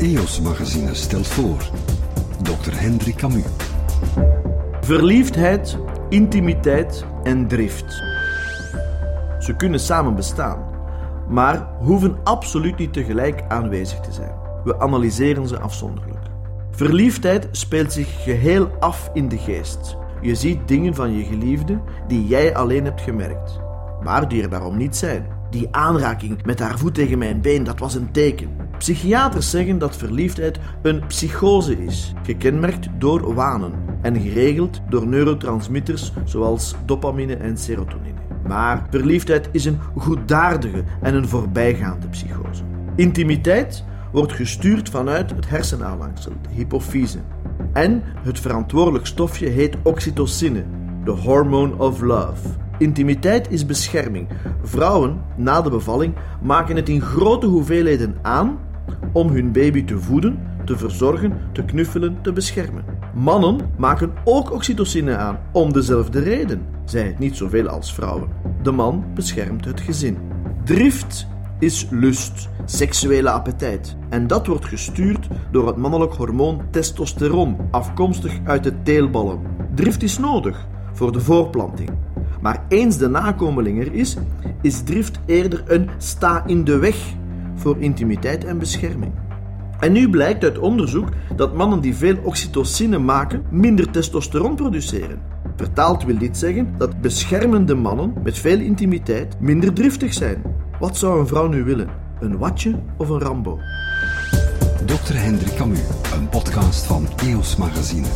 EOS Magazine stelt voor Dr. Hendrik Camus. Verliefdheid, intimiteit en drift. Ze kunnen samen bestaan, maar hoeven absoluut niet tegelijk aanwezig te zijn. We analyseren ze afzonderlijk. Verliefdheid speelt zich geheel af in de geest. Je ziet dingen van je geliefde die jij alleen hebt gemerkt, maar die er daarom niet zijn. Die aanraking met haar voet tegen mijn been, dat was een teken. Psychiaters zeggen dat verliefdheid een psychose is, gekenmerkt door wanen en geregeld door neurotransmitters zoals dopamine en serotonine. Maar verliefdheid is een goeddaardige en een voorbijgaande psychose. Intimiteit wordt gestuurd vanuit het hersenaanhangsel, de hypofyse. En het verantwoordelijk stofje heet oxytocine, de hormone of love. Intimiteit is bescherming. Vrouwen na de bevalling maken het in grote hoeveelheden aan om hun baby te voeden, te verzorgen, te knuffelen, te beschermen. Mannen maken ook oxytocine aan om dezelfde reden, zij het niet zoveel als vrouwen. De man beschermt het gezin. Drift is lust, seksuele appetijt. En dat wordt gestuurd door het mannelijk hormoon testosteron, afkomstig uit de teelballen. Drift is nodig voor de voorplanting. Maar eens de nakomeling er is, is drift eerder een sta in de weg voor intimiteit en bescherming. En nu blijkt uit onderzoek dat mannen die veel oxytocine maken, minder testosteron produceren. Vertaald wil dit zeggen dat beschermende mannen met veel intimiteit minder driftig zijn. Wat zou een vrouw nu willen? Een watje of een Rambo? Dr. Hendrik Camus, een podcast van EOS Magazine.